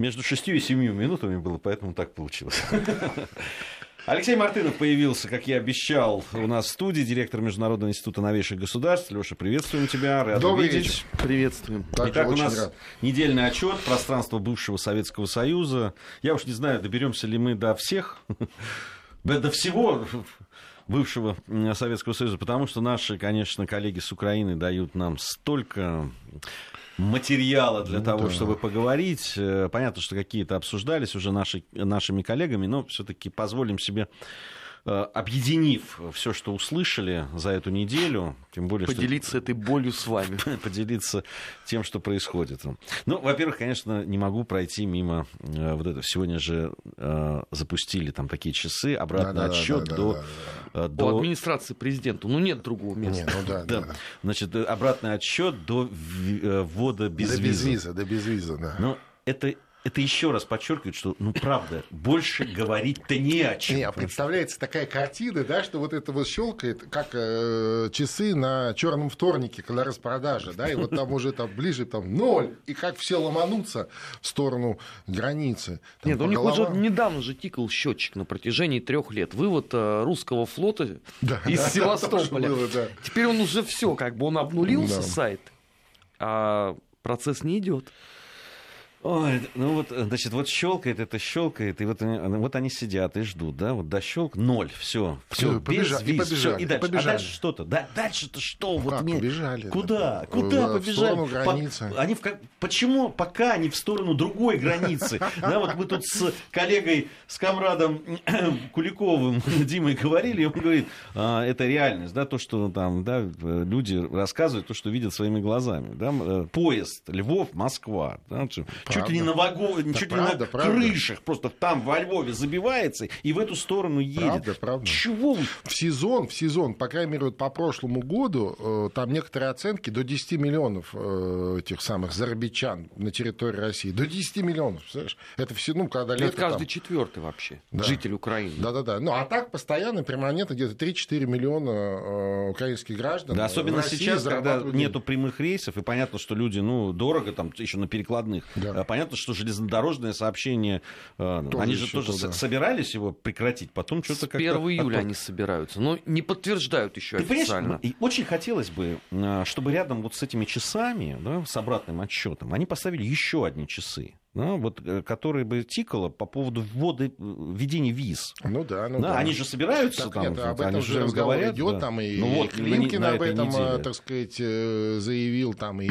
Между шестью и семью минутами было, поэтому так получилось. Алексей Мартынов появился, как я обещал, у нас в студии, директор Международного института новейших государств. Леша, приветствуем тебя, рад Добрый видеть. вечер. Приветствуем. Также Итак, у нас рад. недельный отчет пространства бывшего Советского Союза. Я уж не знаю, доберемся ли мы до всех, до всего бывшего Советского Союза, потому что наши, конечно, коллеги с Украины дают нам столько материала для Ну того, да. чтобы поговорить. Э, Понятно, что какие-то обсуждались уже наши, нашими коллегами, но все-таки позволим себе объединив все, что услышали за эту неделю, тем более, что Поделиться этой болью с вами. поделиться тем, что происходит. Ну, во-первых, конечно, не могу пройти мимо э, вот этого. Сегодня же э, запустили там такие часы, обратный отсчет до, э, По до администрации президента. Ну, нет другого Не, места. ну да, да, значит, э, обратный отсчет до э, ввода без Да без визы. виза, да без виза, да. Но это, это еще раз подчеркивает, что, ну, правда, больше говорить-то не о чем. Не, а представляется такая картина, да, что вот это вот щелкает, как э, часы на черном вторнике, когда распродажа, да, и вот там уже там ближе там ноль, и как все ломанутся в сторону границы. Там Нет, у них уже недавно же тикал счетчик на протяжении трех лет. Вывод э, русского флота Да, из да, Севастополя. было, да. Теперь он уже все, как бы он обнулился, Да. сайт, а процесс не идет. Ой, ну вот, значит, вот щелкает это, щелкает, и вот они, вот они сидят и ждут, да, вот до щелк ноль, все, все, побежа- без и виз, всё, побежали, и и дальше, побежали. а дальше что-то, да, дальше-то что, вот как, мне- побежали, куда, да. куда В- в побежали, По- границы. они в почему пока они в сторону другой границы, да, вот мы тут с коллегой, с комрадом Куликовым Димой говорили, и он говорит, «А, это реальность, да, то, что там, да, люди рассказывают, то, что видят своими глазами, да, э, поезд Львов, Москва, да, чуть Правда. ли не на вагон, чуть ли правда, на правда. крышах, просто там во Львове забивается и в эту сторону едет. Правда, правда. Чего вы? В сезон, в сезон, по крайней мере, вот по прошлому году, э, там некоторые оценки до 10 миллионов э, этих самых зарабичан на территории России. До 10 миллионов, представляешь? Это все, ну, когда Это лето каждый там- четвертый вообще Да. житель Украины. Да-да-да. Ну, а так постоянно, перманентно где-то 3-4 миллиона э, украинских граждан. Да, особенно сейчас, когда нету прямых рейсов, и понятно, что люди, ну, дорого, там, еще на перекладных. Да. А Понятно, что железнодорожное сообщение, э, Тоже они же тоже туда. собирались его прекратить, потом что-то 1 как-то... июля отток- они собираются, но не подтверждают еще Ты официально. и очень хотелось бы, э, чтобы рядом вот с этими часами, да, с обратным отсчетом, они поставили еще одни часы, да, вот, э, которые бы тикало по поводу ввода, э, введения виз. Ну да, ну да, да. они же собираются Так там, нет, об они этом же же разговор говорят, идет, да. там и Ну вот, на- Климкин на об этом, неделе. э, так сказать, заявил, там и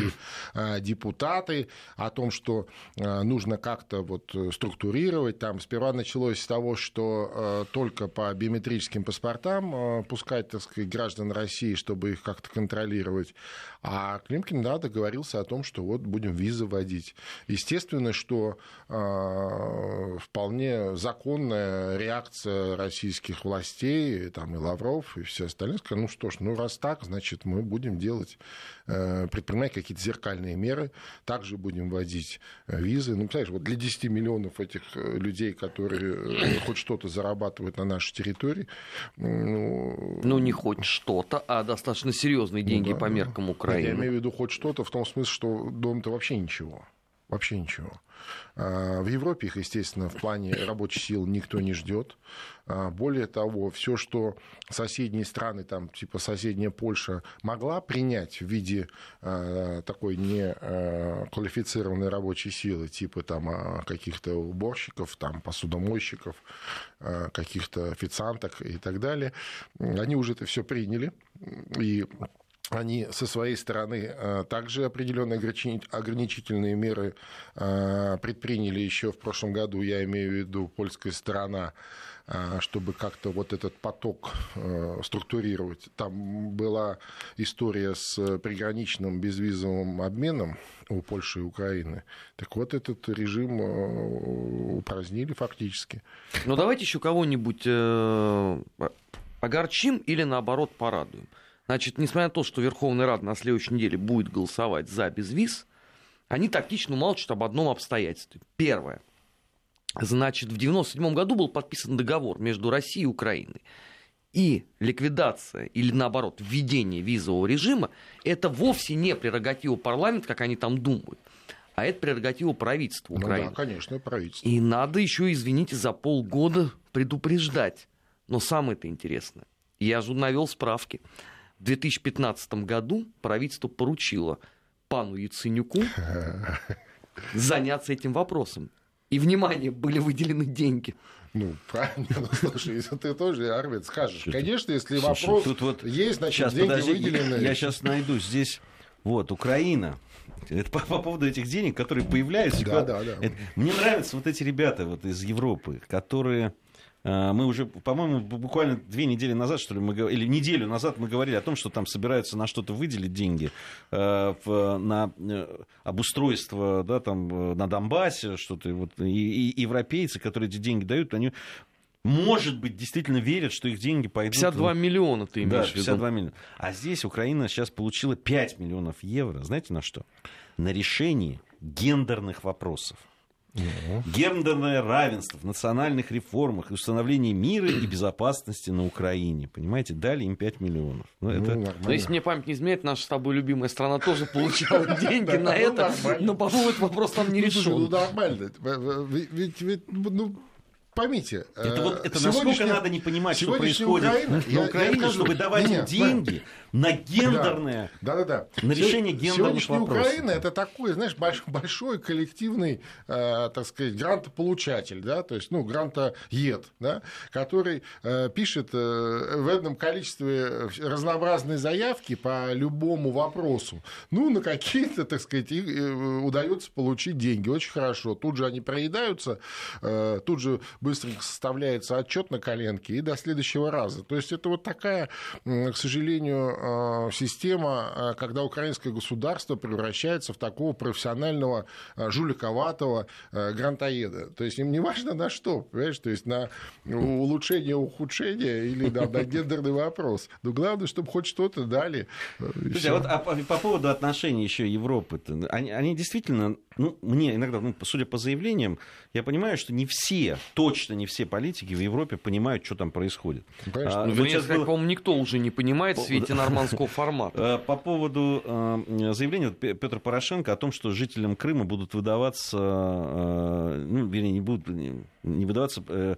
э, депутаты о том, что нужно как-то вот структурировать. Там сперва началось с того, что только по биометрическим паспортам пускать, так сказать, граждан России, чтобы их как-то контролировать. А Климкин, да, договорился о том, что вот будем визы вводить. Естественно, что э, вполне законная реакция российских властей, там и Лавров, и все остальные, сказали, ну что ж, ну раз так, значит, мы будем делать, э, предпринимать какие-то зеркальные меры, также будем вводить э, визы. Ну, представляешь, вот для 10 миллионов этих э, людей, которые э, хоть что-то зарабатывают на нашей территории, ну, Ну, не хоть что-то, а достаточно серьезные деньги да, по да. Меркам Нет, Я Украины. имею в виду хоть что-то в том смысле, что дом-то вообще ничего. Вообще ничего. А, В Европе их, естественно, в плане рабочей силы никто не ждет. А, Более того, все, что соседние страны, там, типа соседняя Польша, могла принять в виде а, такой не а, квалифицированной рабочей силы, типа там каких-то уборщиков, там, посудомойщиков, каких-то официанток и так далее, они уже это все приняли. И они со своей стороны э, также определенные ограничи- ограничительные меры э, предприняли еще в прошлом году, я имею в виду польская сторона, э, чтобы как-то вот этот поток структурировать. Там была история с приграничным безвизовым обменом у Польши и Украины. Так вот, этот режим упразднили фактически. Но давайте еще кого-нибудь огорчим или наоборот порадуем. Значит, несмотря на то, что Верховная Рада на следующей неделе будет голосовать за безвиз, они тактично умалчивают об одном обстоятельстве. Первое. Значит, в 1997 году был подписан договор между Россией и Украиной. И ликвидация или наоборот введение визового режима это вовсе не прерогатива парламента, как они там думают. а это прерогатива правительства Украины. Ну да, конечно, правительство. И надо еще, извините, за полгода предупреждать. Но самое-то интересное, я же навел справки. В 2015 году правительство поручило пану Яценюку заняться этим вопросом. И, внимание, были выделены деньги. Ну, правильно, ну, слушай, если ты тоже, Арвид, скажешь, конечно, если слушай, вопрос тут вот есть, значит, сейчас, деньги подожди, выделены. Я, я сейчас найду здесь, вот, Украина, это по, по поводу этих денег, которые появляются. Да, да, да. Это, мне нравятся вот эти ребята вот из Европы, которые мы уже, по-моему, буквально две недели назад, что ли, мы, или неделю назад мы говорили о том, что там собираются на что-то выделить деньги, э, на э, обустройство да, там, э, на Донбассе, что-то. Вот, и, и европейцы, которые эти деньги дают, они может быть, действительно верят, что их деньги пойдут... 52 миллиона ты имеешь да, 52 в виду. миллиона. А здесь Украина сейчас получила 5 миллионов евро. Знаете на что? На решение гендерных вопросов. Ну. Гендерное равенство в национальных реформах и установление мира и безопасности на Украине. Понимаете, дали им 5 миллионов. Ну, это... ну, Но если мне память не изменяет, наша с тобой любимая страна тоже получала деньги на это, но, по-моему, этот вопрос там не решен. Ну, нормально. Ведь, ну, поймите. Это, вот, это насколько надо не понимать, что происходит Украина, на Украине, чтобы давать им деньги на гендерное, да, да, да, на решение гендерных вопросов. Украина это такой, знаешь, большой коллективный, э, так сказать, грантополучатель, да, то есть, ну, грантоед, да, который э, пишет э, в этом количестве разнообразные заявки по любому вопросу. Ну, на какие-то, так сказать, э, удается получить деньги. Очень хорошо. Тут же они проедаются, э, тут же быстренько составляется отчет на коленке и до следующего раза. То есть это вот такая, к сожалению, э, система, э, когда украинское государство превращается в такого профессионального э, жуликоватого грантоеда. То есть им не важно на что, понимаешь, то есть на улучшение, ухудшение или на, на гендерный вопрос. Но главное, чтобы хоть что-то дали. Слушайте, а вот а по, по поводу отношений еще Европы, они, они действительно, ну, мне иногда, ну, судя по заявлениям, я понимаю, что не все, точно не все политики в Европе понимают, что там происходит. Конечно. А, ну, вот было... по-моему, никто уже не понимает в свете нормандского формата. А, по поводу а, заявления Петра Порошенко о том, что жителям Крыма будут выдаваться, а, ну, вернее, не будут не выдаваться э,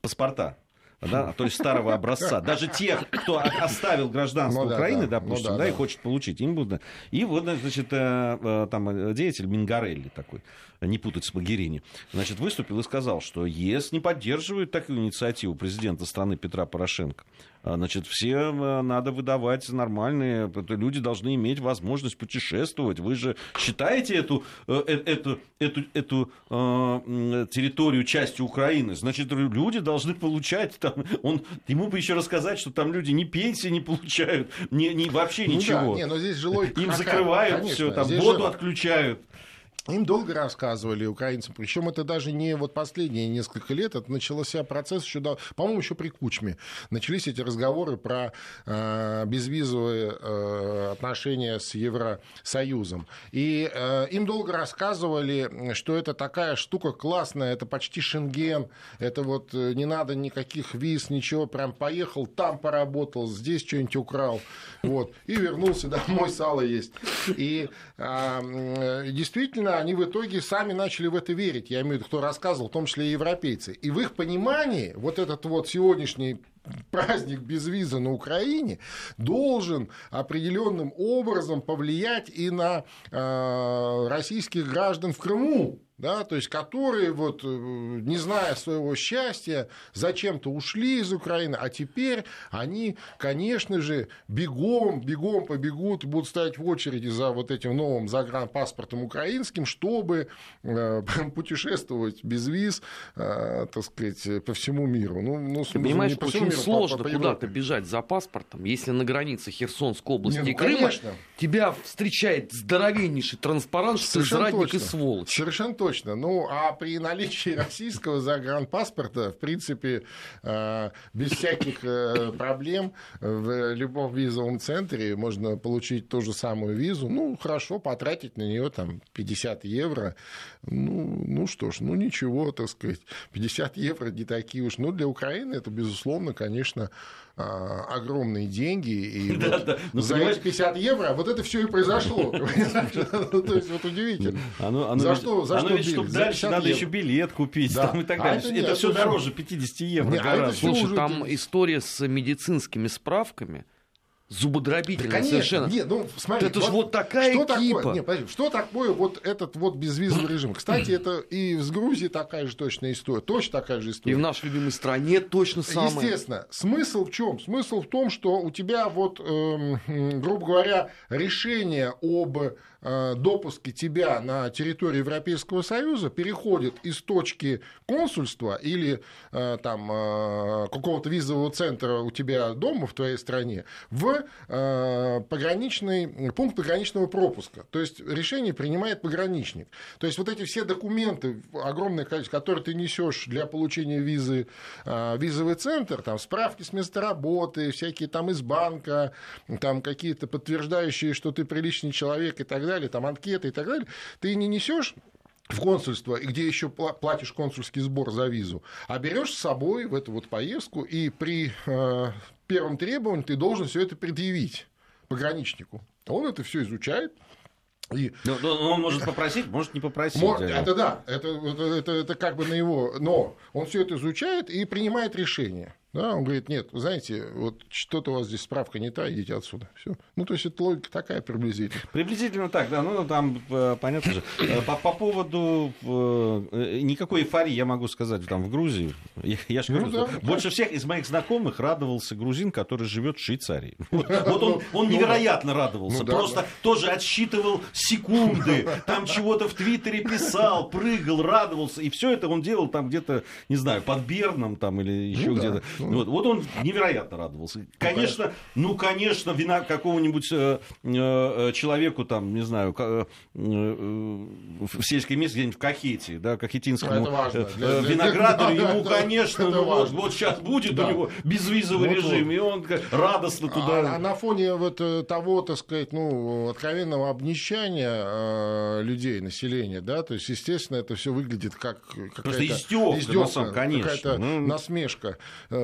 паспорта да, то есть старого образца. Даже тех, кто оставил гражданство ну, да, Украины, да, допустим, ну, да, да, и хочет получить, им будут. И вот, значит, э, э, там деятель Мингарелли такой, не путать с Магерини, значит, выступил и сказал, что ЕС не поддерживает такую инициативу президента страны Петра Порошенко. А, значит, все надо выдавать нормальные, люди должны иметь возможность путешествовать. Вы же считаете эту, э, эту, эту, эту э, территорию частью Украины? Значит, люди должны получать там, он, ему бы еще рассказать, что там люди ни пенсии не получают, ни, ни вообще ну ничего. Да, не, но здесь логика Им закрывают все, там воду же... отключают. Им долго рассказывали украинцам, причем это даже не вот последние несколько лет, это начался процесс еще, по-моему, еще при Кучме. Начались эти разговоры про э, безвизовые э, отношения с Евросоюзом. И э, им долго рассказывали, что это такая штука классная, это почти Шенген, это вот э, не надо никаких виз, ничего, прям поехал, там поработал, здесь что-нибудь украл, вот, и вернулся домой, сало есть. И э, действительно, они в итоге сами начали в это верить. Я имею в виду, кто рассказывал, в том числе и европейцы. И в их понимании вот этот вот сегодняшний праздник без визы на Украине должен определенным образом повлиять и на э, российских граждан в Крыму да, то есть которые, вот, э, не зная своего счастья, зачем-то ушли из Украины, а теперь они, конечно же, бегом, бегом побегут будут стоять в очереди за вот этим новым загранпаспортом украинским, чтобы э, путешествовать без виз, э, так сказать, по всему миру. Ну, ну, Ты понимаешь, по очень миру, сложно куда-то бежать за паспортом, если на границе Херсонской области Нет, ну, и Крыма конечно. тебя встречает здоровеннейший транспарант, что ты зрадник и сволочь. Совершенно точно. точно. Ну, а при наличии российского загранпаспорта, в принципе, э, без всяких э, проблем в любом визовом центре можно получить ту же самую визу. Ну, хорошо, потратить на нее там 50 евро. Ну, ну что ж, ну ничего, так сказать. 50 евро не такие уж. Ну, для Украины это, безусловно, конечно, а, огромные деньги. И Да, вот да. Ну, за понимаешь- эти 50 евро вот это все и произошло. Ну, То есть вот удивительно. За что- за что чтобы дальше 50 надо еще билет купить и так А далее. это все дороже 50 евро а Слушай, там история с медицинскими справками зубодробительная Конечно. совершенно. Нет, ну, смотри, Это ж вот такая что кипа. Такое, нет, подожди, что такое вот этот вот безвизовый режим? Кстати, это и с Грузией такая же точная история. Точно такая же И история. в нашей любимой стране точно самое. Естественно. Смысл в чем? Смысл в том, что у тебя вот, эм, грубо говоря, решение об э, допуске тебя на территорию Европейского Союза переходит из точки консульства или э, там э, какого-то визового центра у тебя дома в твоей стране в пограничный пункт пограничного пропуска. То есть решение принимает пограничник. То есть вот эти все документы, огромное количество, которые ты несешь для получения визы, визовый центр, там справки с места работы, всякие там из банка, там какие-то подтверждающие, что ты приличный человек и так далее, там анкеты и так далее, ты не несешь в консульство, где еще пла- платишь консульский сбор за визу, а берешь с собой в эту вот поездку, и при э, первом требовании ты должен все это предъявить пограничнику. Он это все изучает. И Ну, ну, он может попросить, может не попросить. Мо- да. Это да, это, это, это, это как бы на его. Но он все это изучает и принимает решение. Да, он говорит, нет, вы знаете, вот что-то у вас здесь справка не та, идите отсюда. Все. Ну, то есть, это логика такая приблизительно. Приблизительно так, да. Ну, там э, понятно же. Э, По, по поводу э, никакой эйфории я могу сказать там в Грузии. Я, я ж Ну говорю, да, что больше всех из моих знакомых радовался грузин, который живет в Швейцарии. Вот, вот он, он невероятно радовался. Ну да, Просто да. тоже отсчитывал секунды, там чего-то в Твиттере писал, прыгал, радовался. И все это он делал там где-то, не знаю, под Берном там или еще Ну да, где-то. ну. Вот, вот он невероятно радовался. Конечно, ну, конечно, вина какого-нибудь э, э, человеку, там, не знаю, э, э, в сельской местности, где-нибудь в Кахете, да, кахетинскому Это важно. э, Для- э, для- виноградарю, да, ему, конечно, ну, вот, вот сейчас будет Да. у него безвизовый Вот, режим, вот. и он радостно А, туда... а на фоне вот э, того, так сказать, ну, откровенного обнищания э, людей, населения, да, то есть, естественно, это все выглядит как какая-то Просто издевка, на самом- конечно. какая-то Ну. насмешка.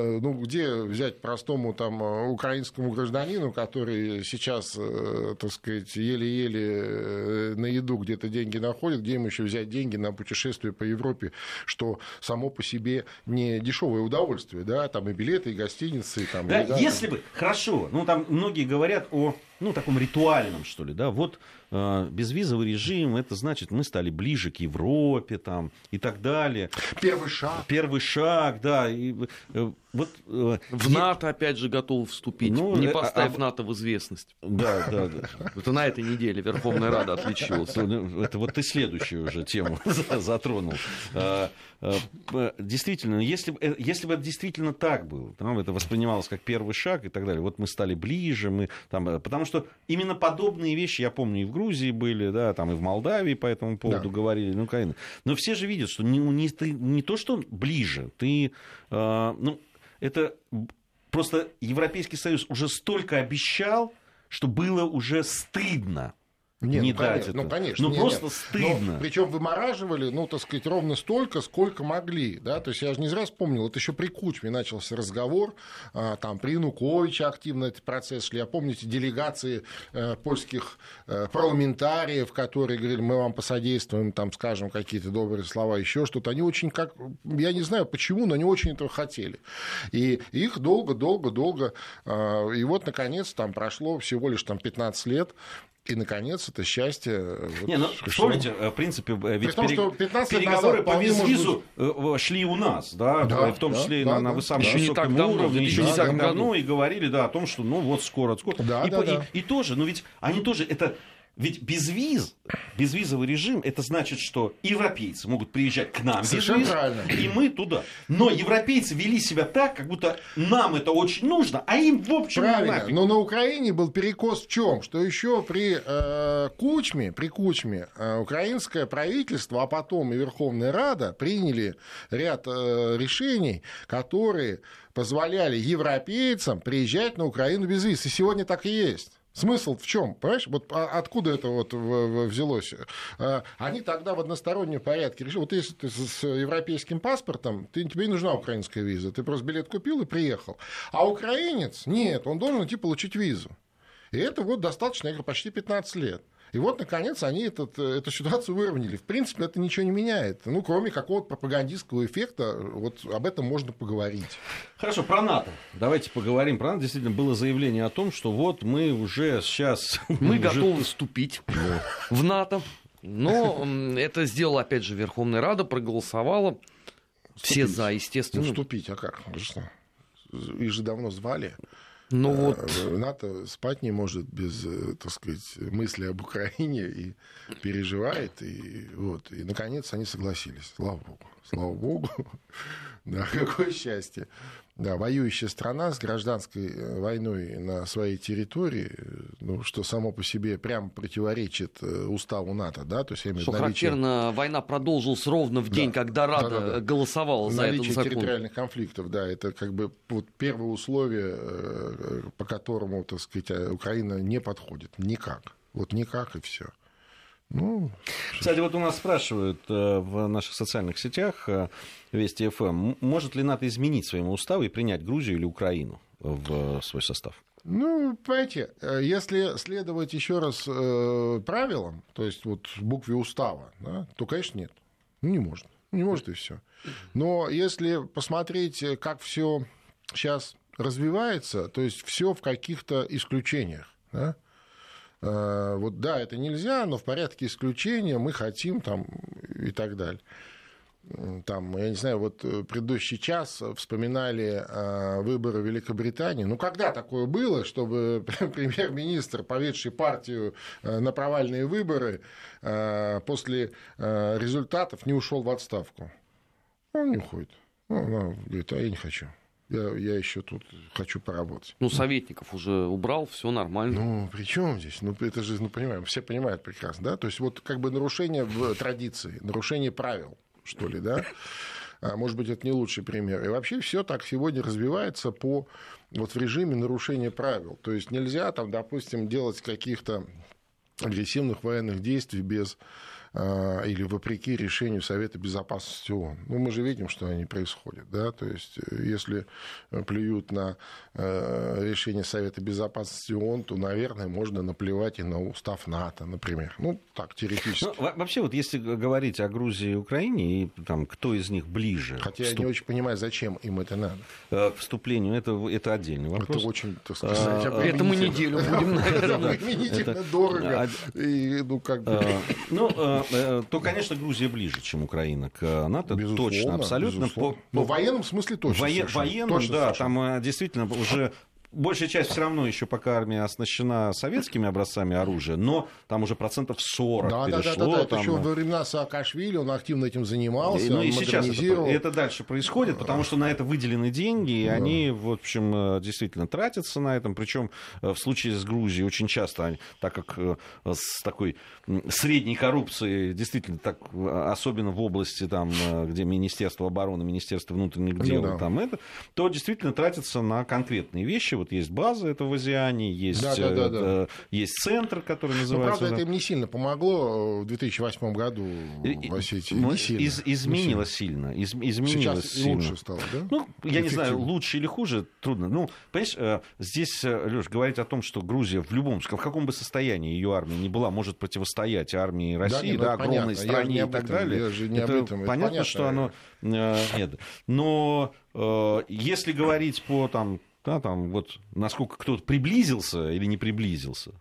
Э, Ну, где взять простому там э, украинскому гражданину, который сейчас, э, так сказать, еле-еле на еду где-то деньги находит, где ему еще взять деньги на путешествие по Европе, что само по себе не дешевое удовольствие, да, там и билеты, и гостиницы, и там, Да, еда, если бы, хорошо, ну там многие говорят о, ну, таком ритуальном, что ли, да, вот э, безвизовый режим, это значит, мы стали ближе к Европе, там, и так далее. Первый шаг. Первый шаг, да, и э, вот... э, В е- НАТО опять же готов вступить, Ну, не э, поставив а- НАТО в известность. Да, да, да. Это на этой неделе Верховная Рада отличилась. Ну, Это вот ты следующую уже тему за- затронул. А, а, п- Действительно, если, бы, э, если бы это действительно так было, там это воспринималось как первый шаг и так далее, вот мы стали ближе, мы там, э, потому что именно подобные вещи, я помню, и в Грузии были, да, там и в Молдавии по этому поводу Да. говорили, ну, конечно. Но все же видят, что не, не, ты, не то, что ближе, ты, а, ну, это просто Европейский Союз уже столько обещал, что было уже стыдно. Не, не ну, дать конечно, это. Ну, конечно. Ну, не, просто не. стыдно. Причем вымораживали, ну, так сказать, ровно столько, сколько могли. Да? То есть я же не зря вспомнил, вот еще при Кучме начался разговор, а, там при Януковиче активно этот процесс шли. Я помните делегации э, польских э, парламентариев, которые говорили, мы вам посодействуем, там, скажем, какие-то добрые слова, еще что-то. Они очень как, я не знаю почему, но они очень этого хотели. И их долго-долго-долго, а, и вот, наконец, там прошло всего лишь там 15 лет, и, наконец, это счастье... э, вот, Не, ну, пришло. вспомните, э, в принципе, ведь том, пере- что 15 лет переговоры назад по вполне может э, шли у нас, да, Да, в том да, числе и да, на, на да. высоком Еще не так высоком давно, уровне, еще не 2010 так давно, и говорили, да, о том, что, ну, вот скоро, скоро. Да, и, да, по- и- да. и тоже, ну, ведь они тоже, это ведь без виз, безвизовый режим, это значит, что европейцы могут приезжать к нам Совершенно без виз, правильно. и мы туда. Но европейцы вели себя так, как будто нам это очень нужно, а им в общем Правильно. нафиг. Но на Украине был перекос в чем? Что еще при э, Кучме, при Кучме э, украинское правительство, а потом и Верховная Рада приняли ряд э, решений, которые позволяли европейцам приезжать на Украину без виз. И сегодня так и есть. Смысл в чем? Понимаешь, вот а- откуда это вот взялось? А, Они тогда в одностороннем порядке решили, вот если ты с европейским паспортом, ты, тебе не нужна украинская виза, ты просто билет купил и приехал. А украинец, нет, он должен идти получить визу. И это вот достаточно, я говорю, почти 15 лет. И вот, наконец, они этот, э, эту ситуацию выровняли. В принципе, это ничего не меняет. Ну, кроме какого-то пропагандистского эффекта, вот об этом можно поговорить. Хорошо, про НАТО. Давайте поговорим про НАТО. Действительно, было заявление о том, что вот мы уже сейчас... Мы уже- готовы вступить в НАТО. Но это сделала, опять же, Верховная Рада, проголосовала. Все за, Ну, естественно. вступить, а как? Их же давно звали. Ну вот, Э, НАТО спать не может без, э, так сказать, мысли об Украине и переживает. И, вот, и, наконец, они согласились. Слава Богу. Слава Богу. Да, какое счастье. Да, воюющая страна с гражданской э, войной на своей территории, э, ну, что само по себе прямо противоречит э, уставу НАТО, да, то есть я имею что наличие- характерно, война продолжилась ровно в день, Да. когда Рада Да-да-да. голосовала за этот Наличие закон. территориальных конфликтов, да, это как бы вот первое условие, по которому, так сказать, Украина не подходит. Никак. Вот никак и все. Ну, Кстати, вот у нас спрашивают э, в наших социальных сетях э, Вести ФМ, может ли НАТО изменить своему уставу и принять Грузию или Украину в э, свой состав? ну, понимаете, если следовать еще раз правилам, то есть вот букве устава, да, то, конечно, нет. Ну, не может. Не может и все. Но если посмотреть, как все сейчас развивается, то есть все в каких-то исключениях. Да? Э, Вот да, это нельзя, но в порядке исключения мы хотим там и так далее. Там, я не знаю, вот э, предыдущий час вспоминали э, выборы в Великобритании. Ну, когда такое было, чтобы премьер-министр, поведший партию на провальные выборы, после результатов не ушел в отставку? Он не уходит. Ну, она говорит, а я не хочу. Я, я еще тут хочу поработать. Ну, советников уже убрал, все нормально. Ну, при чем здесь? Ну, это же, ну, понимаем, все понимают прекрасно, да? То есть, вот как бы нарушение в традиции, нарушение правил, что ли, да? А, Может быть, это не лучший пример. И вообще все так сегодня развивается по вот в режиме нарушения правил. То есть нельзя там, допустим, делать каких-то агрессивных военных действий без или вопреки решению Совета Безопасности ООН. Ну, мы же видим, что они происходят, да, то есть э, если плюют на э, решение Совета Безопасности ООН, то, наверное, можно наплевать и на устав НАТО, например. Ну, так, теоретически. Ну, во- вообще, вот если говорить о Грузии и Украине, и там, кто из них ближе Хотя я вступ- не очень понимаю, зачем им это надо. э, к вступлению, это, это отдельный вопрос. Это очень, так сказать, А, Это мы неделю будем, Это- дорого. а- И, ну, как бы... Э, э, то, конечно, Грузия ближе, чем Украина к НАТО. Безусловно, точно, абсолютно. безусловно. По- Ну, в по- военном смысле точно. Вое- совершенно. военном, Точно да, совершенно. там э, действительно уже большая часть все равно еще пока армия оснащена советскими образцами оружия, но там уже процентов 40 Да, да, да, перешло. да, да. Это там, еще э, во времена Саакашвили, он активно этим занимался, и- ну и сейчас это, это дальше происходит, потому что на это выделены деньги, и они, в общем, э, действительно тратятся на этом. Причем э, в случае с Грузией очень часто, они- так как с такой средней коррупцией, действительно, так, особенно в области, там, где Министерство обороны, Министерство внутренних Ну дел, да. там это, то действительно тратятся на конкретные вещи. Вот есть база, это в Азиане, есть, Да, да, да, э, да. э, есть центр, который Ну, называется... правда, да. это им не сильно помогло в 2008 году в Осетии. ну, Не сильно. из- изменилось сильно. из- Не изменилось сильно. Сейчас сильно. лучше стало, да? Ну, я не знаю, лучше или хуже, трудно. Ну, понимаешь, э, здесь, Леш, говорить о том, что Грузия в любом, в каком бы состоянии ее армия ни была, может противостоять армии России, не, ну, да, это огромной понятно. Стране не и так этом, далее. я же не это об этом, это понятно, понятно. что оно э, нет. Но э, если говорить по там, да, там, вот насколько кто-то приблизился или не приблизился,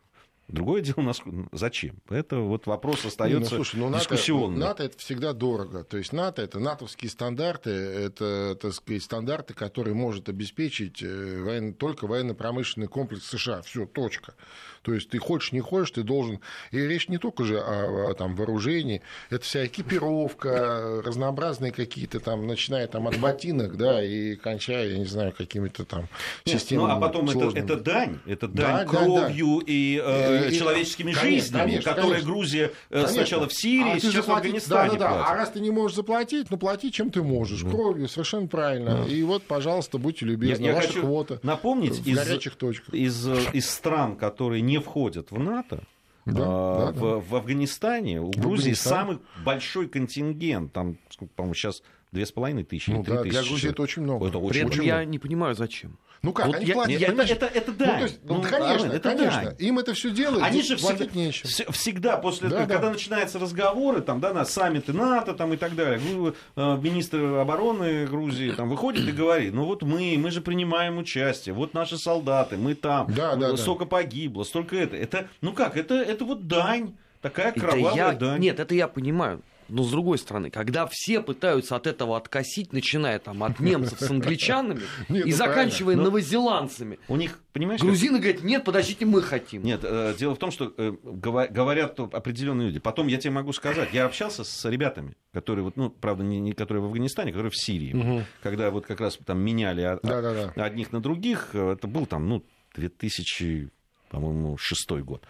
Другое дело, нас... зачем? Это вот вопрос остается ну, слушай, ну, дискуссионным. НАТО, НАТО это всегда дорого. То есть НАТО это натовские стандарты, это, так сказать, стандарты, которые может обеспечить э, военно, только военно-промышленный комплекс США. Все, точка. То есть ты хочешь, не хочешь, ты должен... И речь не только же о, о там, вооружении, это вся экипировка, разнообразные какие-то там, начиная там от ботинок, да, и кончая, я не знаю, какими-то там системами. Ну, а потом это, это дань, это дань да, кровью да, да. и, э, и человеческими конечно, жизнями, конечно, которые конечно. Грузия э, конечно. сначала в Сирии, а сейчас заплатить, в Афганистане да, да, да. А раз ты не можешь заплатить, ну плати, чем ты можешь, кровью, совершенно правильно. И вот, пожалуйста, будьте любезны, я, я ваша хочу квота напомнить в из, горячих точках. Из, из стран, которые не входят в НАТО, да, а, да, в, да. в Афганистане у в Грузии Афганистан. самый большой контингент, там, по-моему, сейчас две с половиной тысячи, ну, да, тысячи. Для Грузии это очень много. Это очень, При этом очень я много. не понимаю, зачем. Ну как, вот они я, платят, я, это, это, это дань. Ну, то есть, ну, ну, конечно, это конечно. Дань. Им это все делают, они же всегда, нечем. всегда после да, когда да. начинаются разговоры, там, да, на саммиты НАТО там, и так далее, э, министр обороны Грузии там, выходит и говорит, ну вот мы, мы же принимаем участие, вот наши солдаты, мы там, да, да, столько да. погибло, столько это. это. Ну как, это, это вот дань. Такая кровавая это я... дань. Нет, это я понимаю. Но с другой стороны, когда все пытаются от этого откосить, начиная там от немцев с англичанами и ну, заканчивая новозеландцами, у них, понимаешь, грузины говорят, нет, подождите, мы хотим. Нет, э, дело в том, что э, говорят определенные люди. Потом я тебе могу сказать, я общался с ребятами, которые вот, ну, правда, не, которые в Афганистане, которые в Сирии, когда вот как раз там меняли одних на других, э, это был там, ну, 2000 по-моему, шестой год.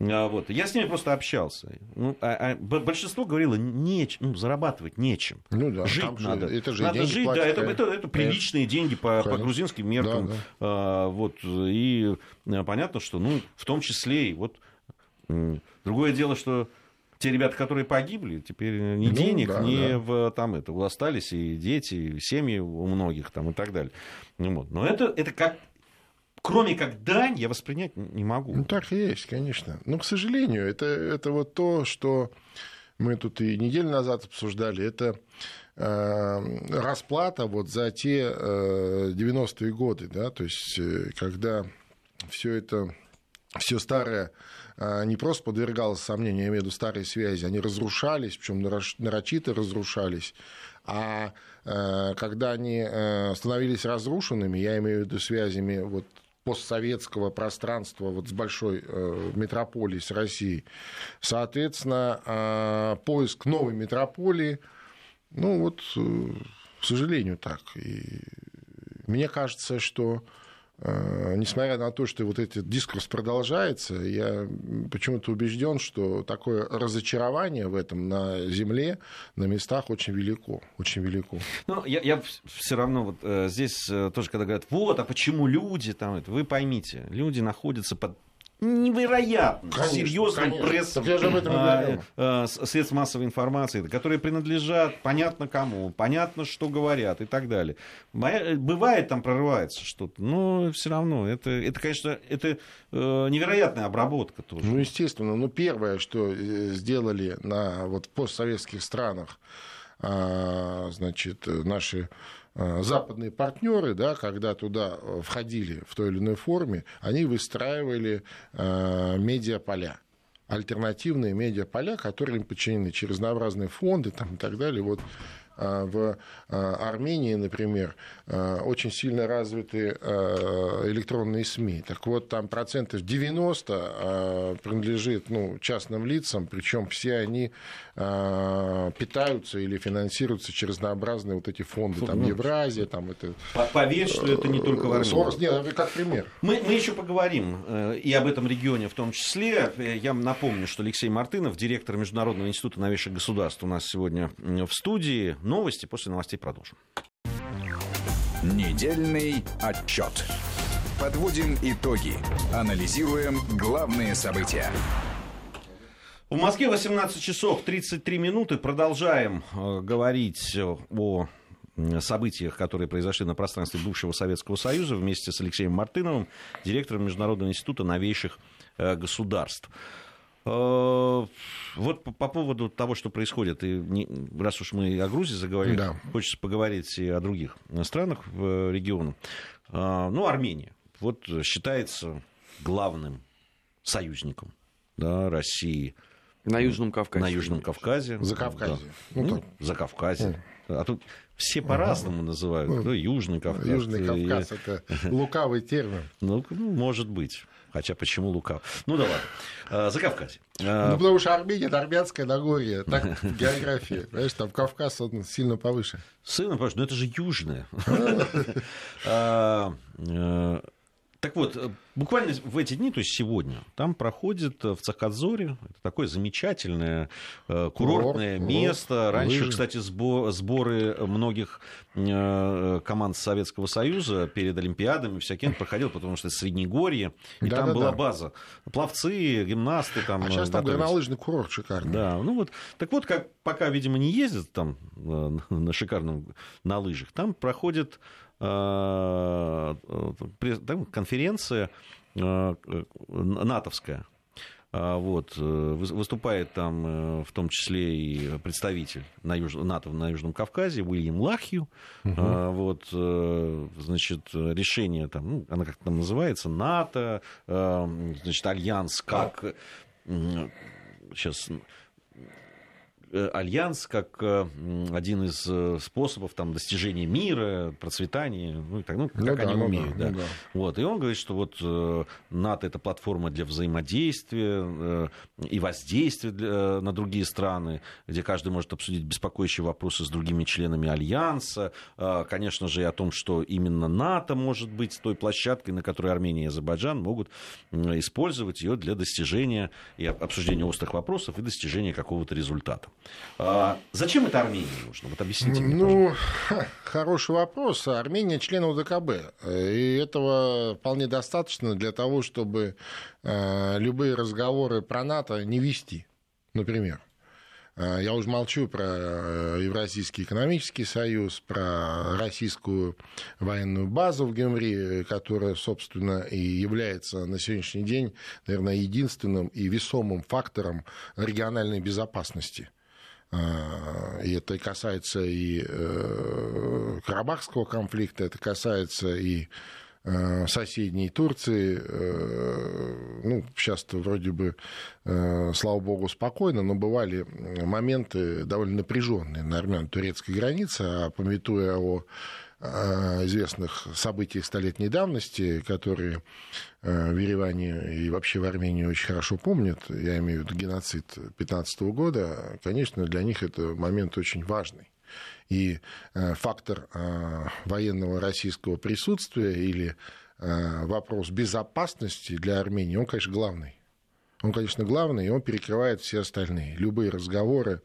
А, вот. Я с ними просто общался. Ну, а, а, большинство говорило, неч, ну, зарабатывать нечем. Ну, да, жить надо. Это же надо жить, платят, да, это, это, это приличные деньги по, по грузинским меркам. Да, да. А, вот. И а, понятно, что, ну, в том числе, и вот другое дело, что те ребята, которые погибли, теперь ни ну, денег, да, ни да. в там это остались и дети, и семьи у многих там и так далее. Ну, вот. Но это, это как кроме как дань, я воспринять не могу. Ну, так и есть, конечно. Но, к сожалению, это, это вот то, что мы тут и неделю назад обсуждали, это э, расплата вот за те э, 90-е годы, да, то есть э, когда все это, все старое э, не просто подвергалось сомнению, я имею в виду старые связи, они разрушались, причем нарочито разрушались, а э, когда они становились разрушенными, я имею в виду связями вот постсоветского пространства вот с большой э, метрополией, с Россией. Соответственно, э, поиск новой метрополии, ну вот, э, к сожалению, так. И мне кажется, что несмотря на то, что вот этот дискурс продолжается, я почему-то убежден, что такое разочарование в этом на земле, на местах очень велико, очень велико. Ну, я, я все равно вот э, здесь э, тоже, когда говорят, вот, а почему люди там, вы поймите, люди находятся под невероятно конечно, серьезным конечно. прессом а, а, средств массовой информации, которые принадлежат понятно кому, понятно, что говорят и так далее. Бывает там прорывается что-то, но все равно это, это конечно, это э, невероятная обработка тоже. Ну, естественно. Ну, первое, что э, сделали на вот, постсоветских странах, а, значит, наши Э, западные партнеры, да, когда туда э, входили в той или иной форме, они выстраивали э, медиаполя альтернативные медиаполя, которые им подчинены через разнообразные фонды там, и так далее. Вот в а, Армении, например, а, очень сильно развиты электронные СМИ. Так вот, там процентов 90 принадлежит ну, частным лицам, причем все они питаются или финансируются через разнообразные вот эти фонды, там Евразия, там это... Поверь, что это не только в Армении. Нет, как пример. Мы, мы еще поговорим э, и об этом регионе в том числе. Я напомню, что Алексей Мартынов, директор Международного института новейших государств, у нас сегодня в студии. Новости, после новостей продолжим. Недельный отчет. Подводим итоги. Анализируем главные события. В Москве 18 часов 33 минуты. Продолжаем э, говорить о событиях, которые произошли на пространстве бывшего Советского Союза вместе с Алексеем Мартыновым, директором Международного института новейших э, государств. Э, вот по, по поводу того, что происходит, и не, раз уж мы о Грузии заговорили, да. хочется поговорить и о других странах в регионе. Э, ну, Армения. Вот считается главным союзником да, России на Южном Кавказе. На Южном Кавказе. За Кавказе. Да. Ну, ну, за Кавказе. А тут все по-разному называют. Ну, Южный Кавказ. Южный Кавказ это лукавый термин. Ну, ну, может быть. Хотя почему лукав? Ну да ладно. А, за Кавказе. А... Ну, потому что Армения это армянское Нагорье. Так география. Понимаешь, там Кавказ он сильно повыше. Сильно повыше, но это же южное. Так вот, э, буквально в эти дни, то есть сегодня, там проходит э, в Цахадзоре, это такое замечательное э, курортное Курорт, место. Раньше, лыжи. кстати, сборы многих команд Советского Союза перед Олимпиадами всяким проходил, потому что это Среднегорье, и да, там да, была да. база. Пловцы, гимнасты там. А сейчас там горнолыжный курорт шикарный. Да, ну вот. Так вот, как пока, видимо, не ездят там на шикарном на лыжах, там проходит конференция э, натовская. А, вот, э, выступает там в том числе и представитель на Юж... НАТО на Южном Кавказе Уильям Лахью. Угу. Вот, значит, решение там, ну, она как там называется, НАТО, значит, альянс как сейчас Э, альянс как э, один из э, способов там, достижения мира, процветания, ну, так, ну, как ну, они да, умеют. Ну, да. Да. Вот. И он говорит, что вот НАТО это платформа для взаимодействия и воздействия для, на другие страны, где каждый может обсудить беспокоящие вопросы с другими членами альянса. Конечно же, и о том, что именно НАТО может быть той площадкой, на которой Армения и Азербайджан могут использовать ее для достижения и обсуждения острых вопросов и достижения какого-то результата. А зачем это Армении нужно? Вот объясните мне, Ну, хороший вопрос. Армения член УДКБ. И этого вполне достаточно для того, чтобы э, любые разговоры про НАТО не вести, например. Э, я уже молчу про э, Евразийский экономический союз, про российскую военную базу в Гюмри, которая, собственно, и является на сегодняшний день, наверное, единственным и весомым фактором региональной безопасности – и это касается и э, Карабахского конфликта, это касается и э, соседней Турции. Э, ну, сейчас вроде бы, слава богу, спокойно, но бывали моменты довольно напряженные на армяно-турецкой границе, а пометуя о известных событий столетней давности, которые э, в Ереване и вообще в Армении очень хорошо помнят, я имею в виду геноцид 15 года, конечно, для них это момент очень важный. И э, фактор э, военного российского присутствия или вопрос безопасности для Армении, он, конечно, главный. Он, конечно, главный, и он перекрывает все остальные. Любые разговоры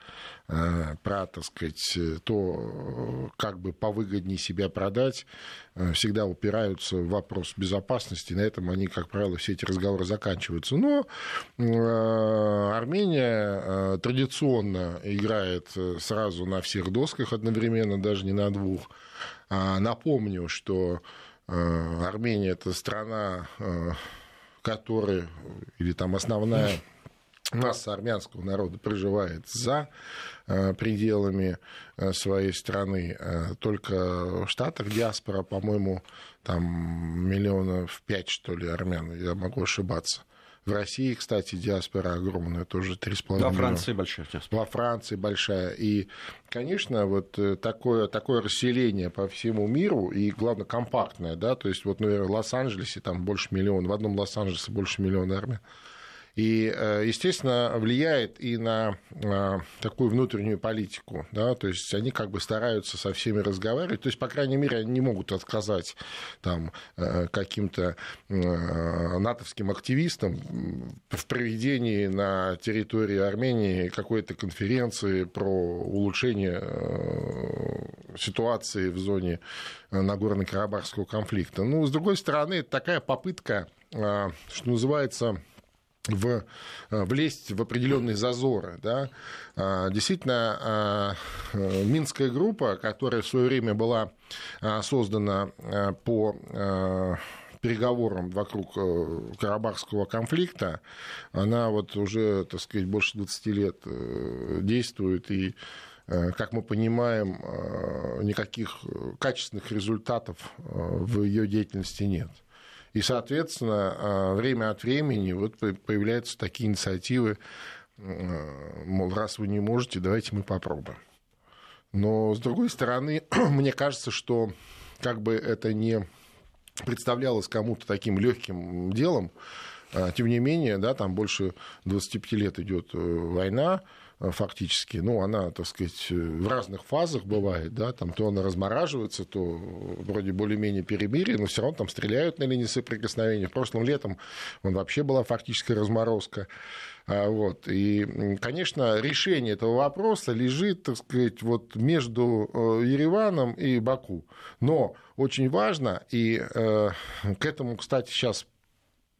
э, про, так сказать, то, как бы повыгоднее себя продать, э, всегда упираются в вопрос безопасности. На этом они, как правило, все эти разговоры заканчиваются. Но э, Армения традиционно играет сразу на всех досках одновременно, даже не на двух. А напомню, что Армения это страна которые, или там основная масса армянского народа проживает за э, пределами э, своей страны. Э, только в Штатах диаспора, по-моему, там миллионов пять, что ли, армян, я могу ошибаться. В России, кстати, диаспора огромная, тоже 3,5 миллиона. Во Франции большая диаспора. Во Франции большая. И, конечно, вот э, такое, такое расселение по всему миру, и, главное, компактное, да, то есть, вот, например, в Лос-Анджелесе там больше миллиона, в одном Лос-Анджелесе больше миллиона армян. И, э, естественно, влияет и на такую внутреннюю политику. Да? То есть они как бы стараются со всеми разговаривать. То есть, по крайней мере, они не могут отказать там, э, каким-то э, натовским активистам в проведении на территории Армении какой-то конференции про улучшение ситуации в зоне Нагорно-Карабахского конфликта. Ну, с другой стороны, это такая попытка, что называется, в, э, влезть в определенные зазоры. Да? А, действительно, а, э, Минская группа, которая в свое время была а, создана по переговорам вокруг э, Карабахского конфликта, она вот уже, так сказать, больше 20 лет действует, и, как мы понимаем, никаких качественных результатов в ее деятельности нет. И, соответственно, время от времени вот появляются такие инициативы, мол, раз вы не можете, давайте мы попробуем. Но, с другой стороны, мне кажется, что как бы это не представлялось кому-то таким легким делом, а, тем не менее, да, там больше 25 лет идет э, война, фактически. Ну, она, так сказать, в разных фазах бывает, да, там то она размораживается, то вроде более-менее перемирие, но все равно там стреляют на линии соприкосновения. В прошлом летом он вообще была фактическая разморозка. А, вот. И, конечно, решение этого вопроса лежит, так сказать, вот между э, Ереваном и Баку. Но очень важно, и э, к этому, кстати, сейчас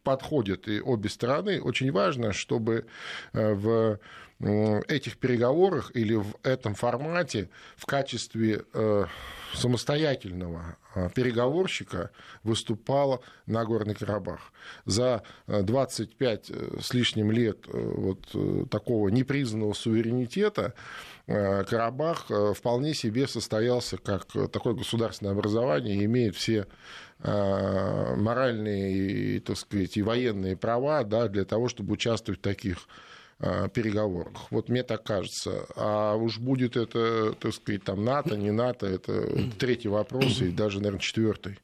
подходят и обе стороны, очень важно, чтобы э, в этих переговорах или в этом формате в качестве самостоятельного а, переговорщика выступала Нагорный Карабах. За 25 э, э, с лишним лет э, вот такого непризнанного суверенитета Карабах вполне себе состоялся как такое государственное образование имеет все моральные и, так сказать, и военные права да, для того, чтобы участвовать в таких Э, переговорах. Вот мне так кажется. А уж будет это, так сказать, там НАТО, не НАТО, это третий вопрос, и даже, наверное, четвертый.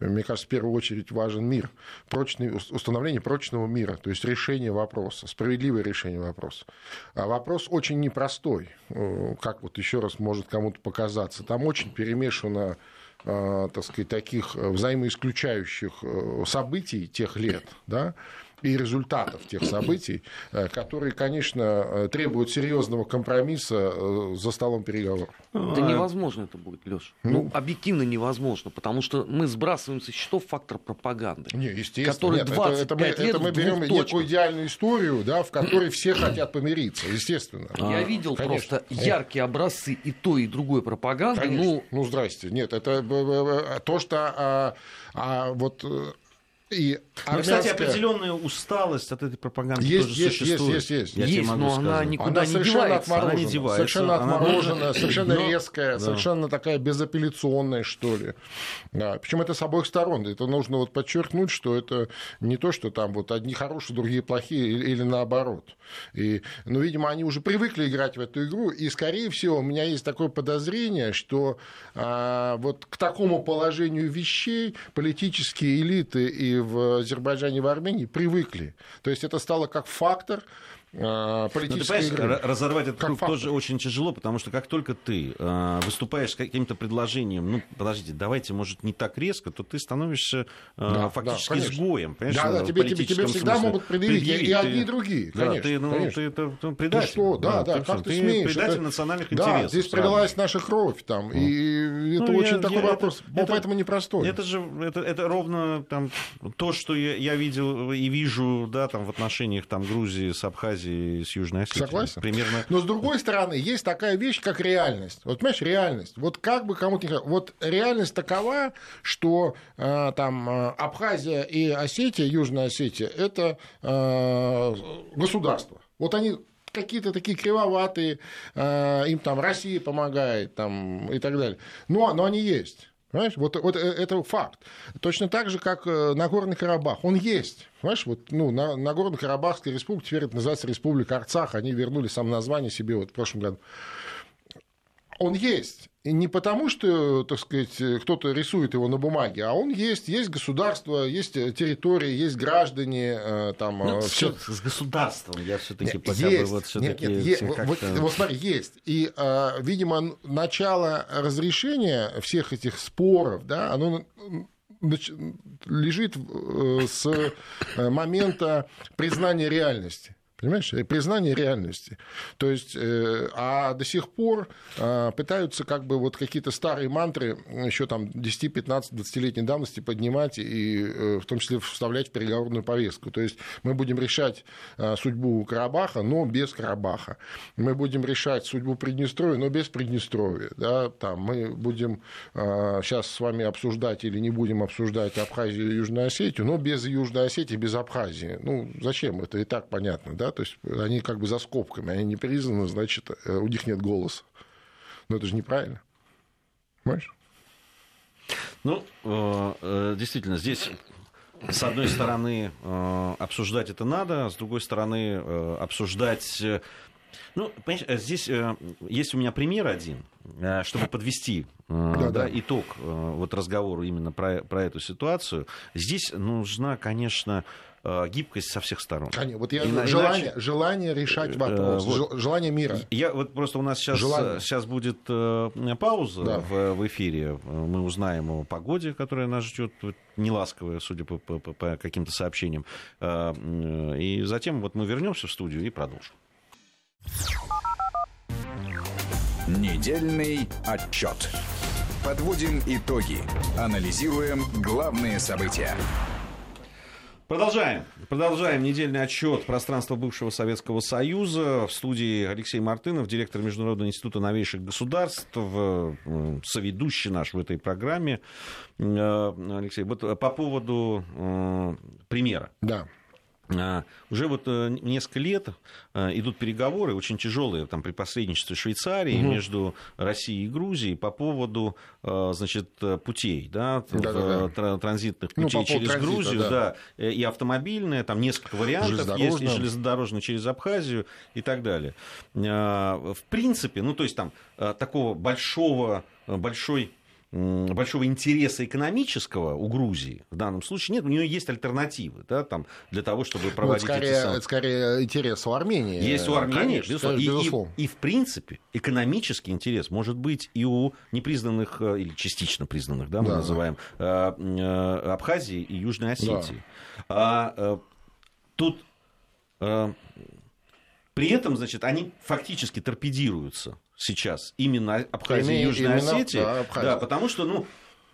Мне кажется, в первую очередь важен мир, прочный, установление прочного мира, то есть решение вопроса, справедливое решение вопроса. А вопрос очень непростой, э, как вот еще раз может кому-то показаться. Там очень перемешано э, так сказать, таких взаимоисключающих событий тех лет, да, и результатов тех событий, э, которые, конечно, э, требуют серьезного компромисса э, за столом переговоров. Да невозможно это будет, Леш. Ну, ну, объективно невозможно, потому что мы сбрасываем со счетов фактор пропаганды. Не, естественно. Который нет, 25 это, это, мы, лет это мы берем некую идеальную историю, да, в которой все хотят помириться, естественно. Я а, видел конечно, просто яркие образцы и той, и другой пропаганды. Конечно. Ну, ну, здрасте. Нет, это то, что а, а, вот и армянская... Ну, кстати, определенная усталость от этой пропаганды есть, тоже есть, существует. Есть, есть, есть. есть но сказать. она никуда она не девается. Она не девается. Совершенно отмороженная, совершенно но... резкая, да. совершенно такая безапелляционная, что ли. Да. Причем это с обоих сторон. Это нужно вот подчеркнуть, что это не то, что там вот одни хорошие, другие плохие, или, или наоборот. И, ну, видимо, они уже привыкли играть в эту игру, и, скорее всего, у меня есть такое подозрение, что а, вот к такому положению вещей политические элиты и в Азербайджане, в Армении привыкли. То есть это стало как фактор политической ну, ты игры. Разорвать этот круг тоже очень тяжело, потому что как только ты э, выступаешь с каким-то предложением, ну, подождите, давайте, может, не так резко, то ты становишься э, да, фактически да, изгоем. Да, да, тебе, тебе, тебе всегда смысле. могут предъявить, предъявить и, и одни, и другие, да, конечно. Ты, ну, конечно. ты, ты, ты предатель. Ты что? Да, да, да как ты, ты смеешь? предатель это... национальных да, интересов. здесь пролилась наша кровь, там, и ну, это очень я, такой я, вопрос, это, поэтому непростой. Это же, это, это ровно там, то, что я, я видел и вижу, да, там, в отношениях там, Грузии с Абхазией, Абхазии с Южной Осетией. Согласен. Примерно... Но с другой стороны, есть такая вещь, как реальность. Вот, понимаешь, реальность. Вот как бы кому-то не Вот реальность такова, что э, там э, Абхазия и Осетия, Южная Осетия, это э, государство. Вот они какие-то такие кривоватые, э, им там Россия помогает там, и так далее. Но, но они есть. Понимаешь? Вот, вот э, это факт. Точно так же, как э, Нагорный Карабах. Он есть. Понимаешь, вот, ну, на, Нагорно-Карабахская республика, теперь это называется Республика Арцах, они вернули сам название себе вот в прошлом году. Он есть. И не потому, что, так сказать, кто-то рисует его на бумаге, а он есть. Есть государство, есть территории, есть граждане. Э, там, ну, все... С государством я все-таки пока есть. бы вот все-таки. Нет, нет, есть. Вот, вот смотри, есть. И, видимо, начало разрешения всех этих споров, да, оно лежит э, с э, момента признания реальности. Понимаешь? Признание реальности. То есть, э, а до сих пор э, пытаются как бы вот какие-то старые мантры еще там 10, 15, 20-летней давности поднимать и э, в том числе вставлять в переговорную повестку. То есть, мы будем решать судьбу Карабаха, но без Карабаха. Мы будем решать судьбу Приднестровья, но без Приднестровья. Да? Там, мы будем сейчас с вами обсуждать или не будем обсуждать Абхазию и Южную Осетию, но без Южной Осетии, без Абхазии. Ну, зачем? Это и так понятно, да? То есть они как бы за скобками, они не признаны, значит, э, у них нет голоса. Но это же неправильно. Понимаешь? Ну, э, э, действительно, здесь с одной стороны, обсуждать это надо, с другой стороны, обсуждать... Ну, понимаешь, здесь есть у меня пример один, чтобы подвести Да, да, да. итог вот разговору именно про, про эту ситуацию. Здесь нужна, конечно, гибкость со всех сторон. Конечно, Вот я Ина- желание, иначе- желание решать Э, вопрос, вот. жел- желание мира. Я вот просто у нас сейчас, Желание. сейчас будет э, пауза Да. в, в эфире. Э, Мы узнаем о погоде, которая нас ждет неласковая, судя по, по- по- каким-то сообщениям. Э, И затем вот мы вернемся в студию и продолжим. Недельный отчет. Подводим итоги. Анализируем главные события. Продолжаем. Продолжаем недельный отчет пространства бывшего Советского Союза. В студии Алексей Мартынов, директор Международного института новейших государств, э, соведущий наш в этой программе. Э, Алексей, вот по поводу э, примера. Да. А, Уже вот э, несколько лет э, идут переговоры, очень тяжелые, там, при посредничестве Швейцарии между Россией и Грузией по поводу, э, значит, путей, да, транзитных Ну, путей по поводу через транзита, Грузию, да. да, и автомобильные, там несколько вариантов есть, и железнодорожный через Абхазию и так далее. А, В принципе, ну, то есть там такого большого, большой большого интереса экономического у Грузии в данном случае нет, у нее есть альтернативы, да, там, для того, чтобы Ну, это, проводить эти скорее, самые- это скорее интерес у Армении. Есть у Армении, Конечно, безусловно. И- и- безусловно. И, в принципе, экономический интерес может быть и у непризнанных, э, или частично признанных, да, мы Да. называем, э, э, Абхазии и Южной Осетии. А, э, тут э, при этом, значит, они фактически торпедируются сейчас именно Абхазия и Южная именно, Осетия. да, Абхазия. Да, потому что, ну,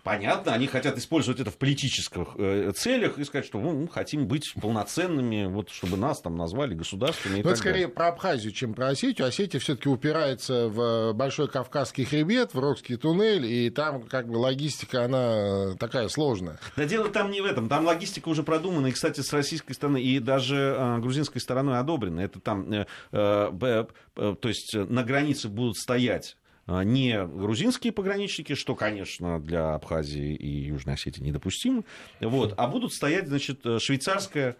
Понятно, они хотят использовать это в политических э, целях и сказать, что ну, хотим быть полноценными, вот чтобы нас там назвали государствами и Ну, это скорее про Абхазию, чем про Осетию. Осетия все-таки упирается в Большой Кавказский хребет, в Рокский туннель, и там как бы логистика, она такая сложная. Да дело там не в этом. Там логистика уже продумана, и, кстати, с российской стороны, и даже э, грузинской стороной одобрена. Это там, э, э, э, то есть э, на границе будут стоять э, не грузинские пограничники, что, конечно, для Абхазии и Южной Осетии недопустимо, вот, а будут стоять, значит, э, швейцарская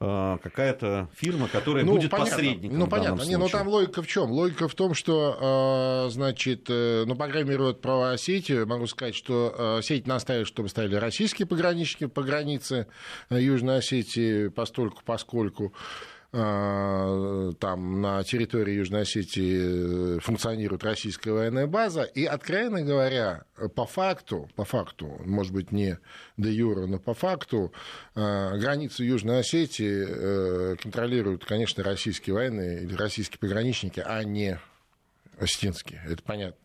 э, какая-то фирма, которая будет понятно. посредником Ну, понятно. Не, ну, там логика в чем? Логика в том, что, э, значит, э, ну, по крайней мере, вот про Осетию могу сказать, что э, Осетия настаивает, чтобы стояли российские пограничники по границе э, Южной Осетии, постольку, поскольку там на территории Южной Осетии э, функционирует российская военная база. И, откровенно говоря, по факту, по факту, может быть, не де юра, но по факту, э, границу Южной Осетии э, контролируют, конечно, российские военные или российские пограничники, а не осетинские. Это понятно.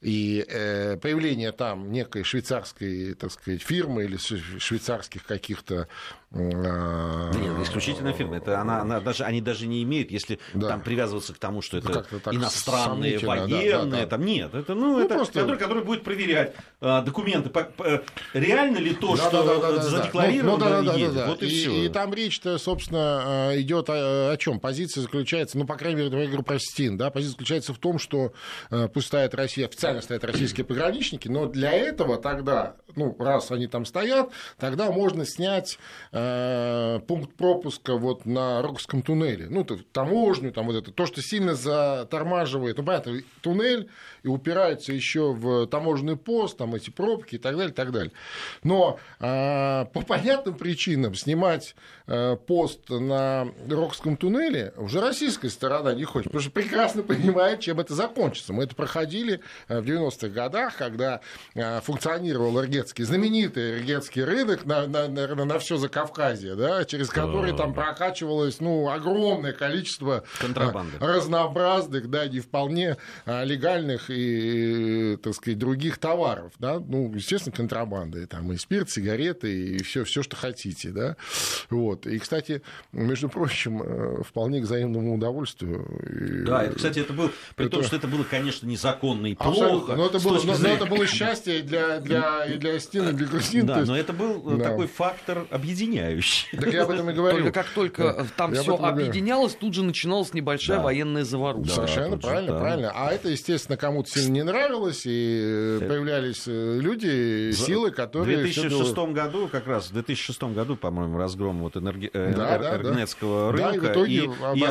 И э, появление там некой швейцарской, так сказать, фирмы или шве- швейцарских каких-то... Да нет, исключительно фирма. Это она, она даже, они даже не имеют, если Да. там привязываться к тому, что это как-то так иностранные сомнительно, да, военные. да, да. Там, нет, это, ну, Ну, это просто- который, который будет проверять а, документы. по- по- реально ли то, Да, что да, да, да, задекларировано, Ну, ну, да, да, да, едет. да, да. Вот и, и, все. и там речь-то, собственно, э, идет о, о чем? Позиция заключается, ну, по крайней мере, я говорю про Стин, да, позиция заключается в том, что э, пусть стоят Россия, официально стоят российские пограничники, но для этого тогда, ну, раз они там стоят, тогда можно снять пункт пропуска вот на Рокском туннеле, ну, таможню, там вот это, то, что сильно затормаживает, ну, понятно, туннель и упирается еще в таможенный пост, там эти пробки и так далее, и так далее. Но а, по понятным причинам снимать а, пост на Рокском туннеле уже российская сторона не хочет, потому что прекрасно понимает, чем это закончится. Мы это проходили в 90-х годах, когда функционировал Иргетский, знаменитый Иргетский рынок на, на, наверное, на все Закавказье, да, через который там прокачивалось ну, огромное количество Контрабанды. а, разнообразных, да, не вполне а, легальных и, так сказать, других товаров, да, ну, естественно, контрабанды, там и спирт, сигареты, и все, все, что хотите, да, вот. И, кстати, между прочим, э, вполне к взаимному удовольствию. И, Да, это, кстати, это был, при том, это- что это было, конечно, незаконно и плохо. Но это, было, но, но это было счастье и для, для, и для Стины, и для то Да, есть- но это был э, Да. такой фактор объединяющий. Так я об этом и говорю. Только как только э, там все объединялось, тут же начиналась небольшая военная заваруха. Совершенно правильно, правильно. А это, естественно, кому-то сильно не нравилось, и э, появлялись э, люди, силы, В которые... всё 2006 делают. году, как раз в 2006 году, по-моему, разгром вот э, и рынка в и,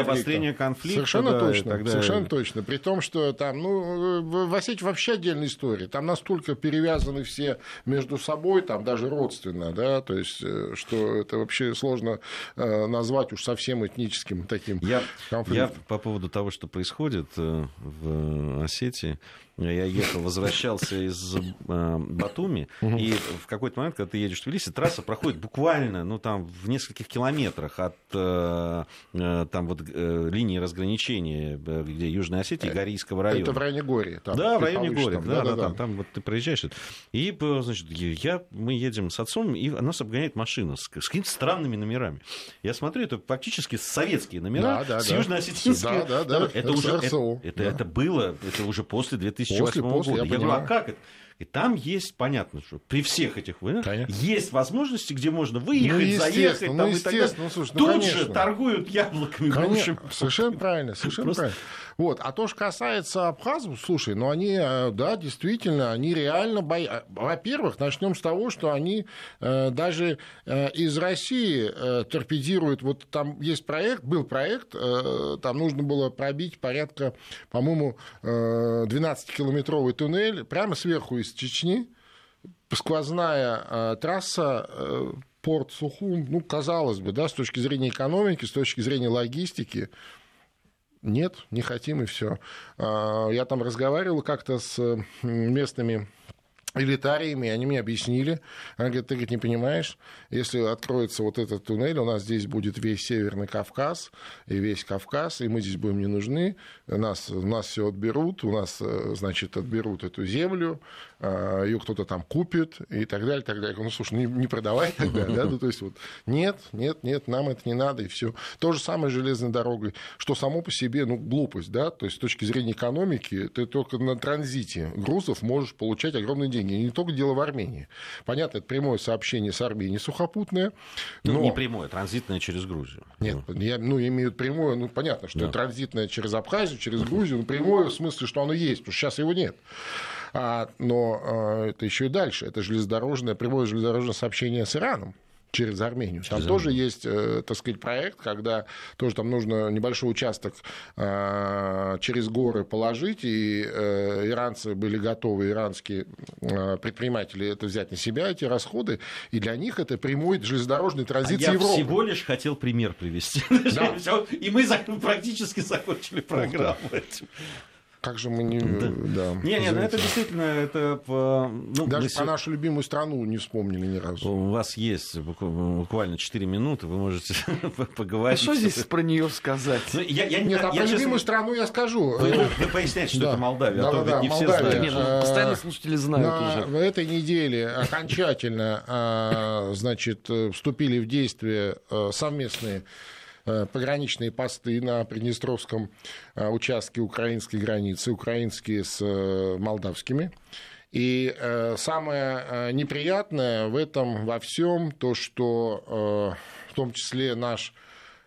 обострение конфликта. Совершенно точно, совершенно точно. При том, что там, ну, э, в в Осетии вообще отдельная история. Там настолько перевязаны все между собой, там даже родственно, да, то есть, э, что это вообще сложно э, назвать уж совсем этническим таким Я, я конфликтом. по поводу того, что происходит э, в Осетии, я ехал, возвращался из э, Батуми, и в какой-то момент, когда ты едешь в Тбилиси, трасса проходит буквально, ну, там, в нескольких километрах от э, э, там вот э, линии разграничения, э, где Южная Осетия и Горийского района. Это в районе Гори. там, да, в районе Горек, там. да, да, Да-да-да. там, там вот ты проезжаешь. И, э, значит, я, мы едем с отцом, и нас обгоняет машина с, с какими-то странными номерами. Я смотрю, это фактически советские номера Да, да, с да. южно-осетинской. Да, да, да, Это, это уже это, это, да. это было, это уже после 2008 После, после, года. я Я, говорю, а как это? И там есть, понятно, что при всех этих войнах Конечно. есть возможности, где можно выехать, Ну, заехать ну, там, и так далее. ну, слушай, ну, Тут конечно. же торгуют яблоками, Конечно, совершенно правильно, совершенно Просто- правильно. Вот. А то, что касается абхазов, слушай, ну они, э, да, действительно, они реально боятся. Во-первых, начнем с того, что они э, даже э, из России э, торпедируют. Вот там есть проект, был проект, э, там нужно было пробить порядка, по-моему, э, 12-километровый туннель прямо сверху из Чечни сквозная э, трасса э, порт Сухум, ну, казалось бы, да, с точки зрения экономики, с точки зрения логистики, нет, не хотим и все. Я там разговаривал как-то с местными элитариями, они мне объяснили. Она говорит, ты говорит, не понимаешь, если откроется вот этот туннель, у нас здесь будет весь Северный Кавказ и весь Кавказ, и мы здесь будем не нужны, нас, нас все отберут, у нас, э, значит, отберут эту землю, а, ее кто-то там купит и так далее, так далее. Ну, слушай, не, не продавай тогда, да, ну, то есть вот нет, нет, нет, нам это не надо, и все. То же самое с железной дорогой, что само по себе, ну, глупость, да, то есть с точки зрения экономики, ты только на транзите грузов можешь получать огромные деньги. И не только дело в Армении. Понятно, это прямое сообщение с Арменией сухопутное, Ну, но... не прямое, транзитное через Грузию. Нет, я, ну, имеют прямое, ну, понятно, что Да. транзитное через Абхазию, через Грузию, ну, прямое в смысле, что оно есть, потому что сейчас его нет. А, но а, это еще и дальше. Это железнодорожное, прямое железнодорожное сообщение с Ираном через Армению. Там Через тоже есть, э, так сказать, проект, когда тоже там нужно небольшой участок э, через горы положить, и э, иранцы были готовы, иранские э, предприниматели это взять на себя, эти расходы, и для них это прямой железнодорожный А транзит с я Европой. всего лишь хотел пример привести. Да. И мы практически закончили программу этим. Как же мы не... Да. Не, не, ну это действительно, это... по- ну, Даже мы про нашу любимую страну не вспомнили ни разу. У вас есть букв- буквально 4 минуты, вы можете А поговорить. что здесь про нее сказать? Ну, я, я, Нет, а я, про честно- любимую страну я скажу. Вы, вы- поясняете, что Да. это Молдавия, а то Да-да-да, ведь не все Молдавия. знают. Не, ну, э, постоянно слушатели знают На уже. в этой неделе окончательно э, значит, э, вступили в действие э, совместные э, пограничные посты на Приднестровском э, участке украинской границы, украинские с э, молдавскими. И э, самое э, неприятное в этом во всем то, что э, в том числе наш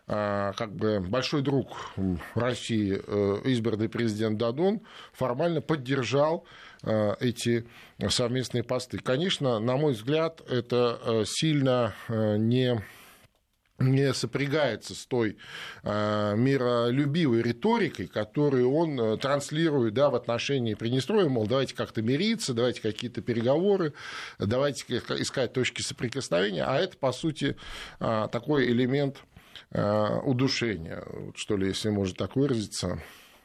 э, как бы большой друг России, э, избранный президент Дадон, формально поддержал э, эти совместные посты. Конечно, на мой взгляд, это э, сильно э, не не сопрягается с той э, миролюбивой риторикой, которую он э, транслирует да, в отношении Приднестровья, мол, давайте как-то мириться, давайте какие-то переговоры, давайте искать точки соприкосновения, а это, по сути, э, такой элемент э, удушения, что ли, если можно так выразиться.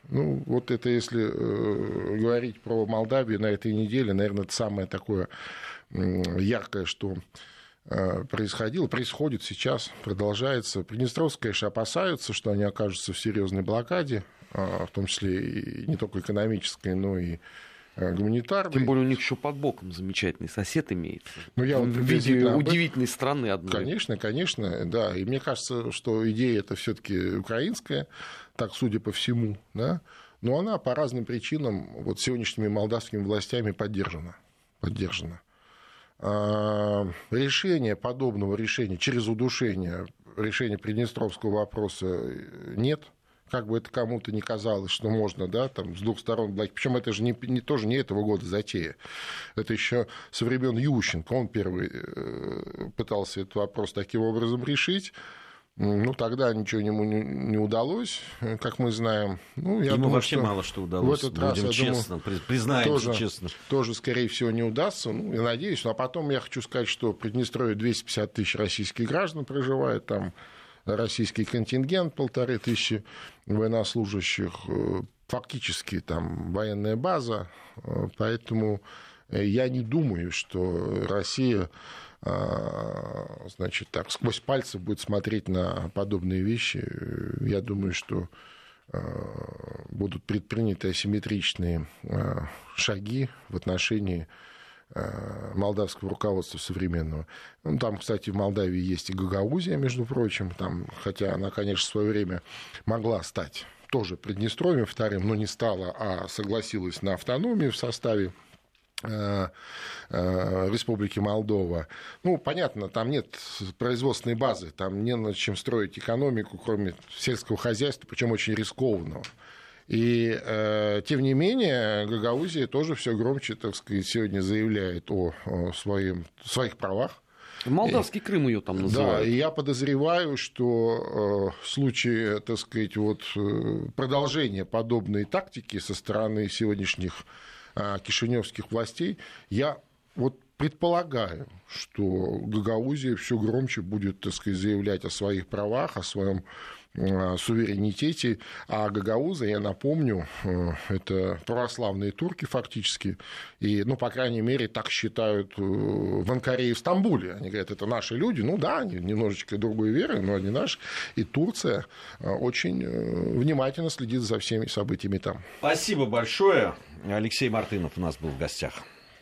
Ну, вот это если э, говорить про Молдавию на этой неделе, наверное, это самое такое яркое, что происходило, происходит сейчас, продолжается. Приднестровские, конечно, опасаются, что они окажутся в серьезной блокаде, э, в том числе и не только экономической, но и э, гуманитарной. Тем более у них еще под боком замечательный сосед имеется. Ну, я вот в виде об удивительной страны одной. Конечно, конечно, да. И мне кажется, что идея это все-таки украинская, так судя по всему, да. но она по разным причинам вот сегодняшними молдавскими властями поддержана. поддержана. А, решения подобного решения через удушение решения Приднестровского вопроса нет – как бы это кому-то не казалось, что можно, да, там с двух сторон блокировать. Причем это же не, не, тоже не этого года затея. Это еще со времен Ющенко. Он первый э, пытался этот вопрос таким образом решить. Ну, тогда ничего ему не, не удалось, как мы знаем. Ну, я Ему думаю, вообще что мало что удалось. В этот Будем раз, честно, думаю, признаемся тоже, честно. Тоже, скорее всего, не удастся. Ну, я надеюсь. Ну, а потом я хочу сказать, что в Приднестровье 250 тысяч российских граждан проживает там российский контингент, полторы тысячи военнослужащих, э, фактически там военная база, э, поэтому э, я не думаю, что Россия значит, так, сквозь пальцы будет смотреть на подобные вещи. Я думаю, что будут предприняты асимметричные шаги в отношении молдавского руководства современного. Ну, там, кстати, в Молдавии есть и Гагаузия, между прочим, там, хотя она, конечно, в свое время могла стать тоже Приднестровьем вторым, но не стала, а согласилась на автономию в составе Республики Молдова. Ну, понятно, там нет производственной базы, там не над чем строить экономику, кроме сельского хозяйства, причем очень рискованного. И, э, тем не менее, Гагаузия тоже все громче, так сказать, сегодня заявляет о, о своим, своих правах. Молдавский и, Крым ее там называют. Да, и я подозреваю, что э, в случае, так сказать, вот, э, продолжения подобной тактики со стороны сегодняшних э, кишиневских властей, я вот предполагаю, что Гагаузия все громче будет, так сказать, заявлять о своих правах, о своем суверенитете. А Гагауза, я напомню, э, это православные турки фактически. И, ну, по крайней мере, так считают э, в Анкаре и в Стамбуле. Они говорят, это наши люди. Ну да, они немножечко другой веры, но они наши. И Турция очень внимательно следит за всеми событиями там. Спасибо большое. Алексей Мартынов у нас был в гостях.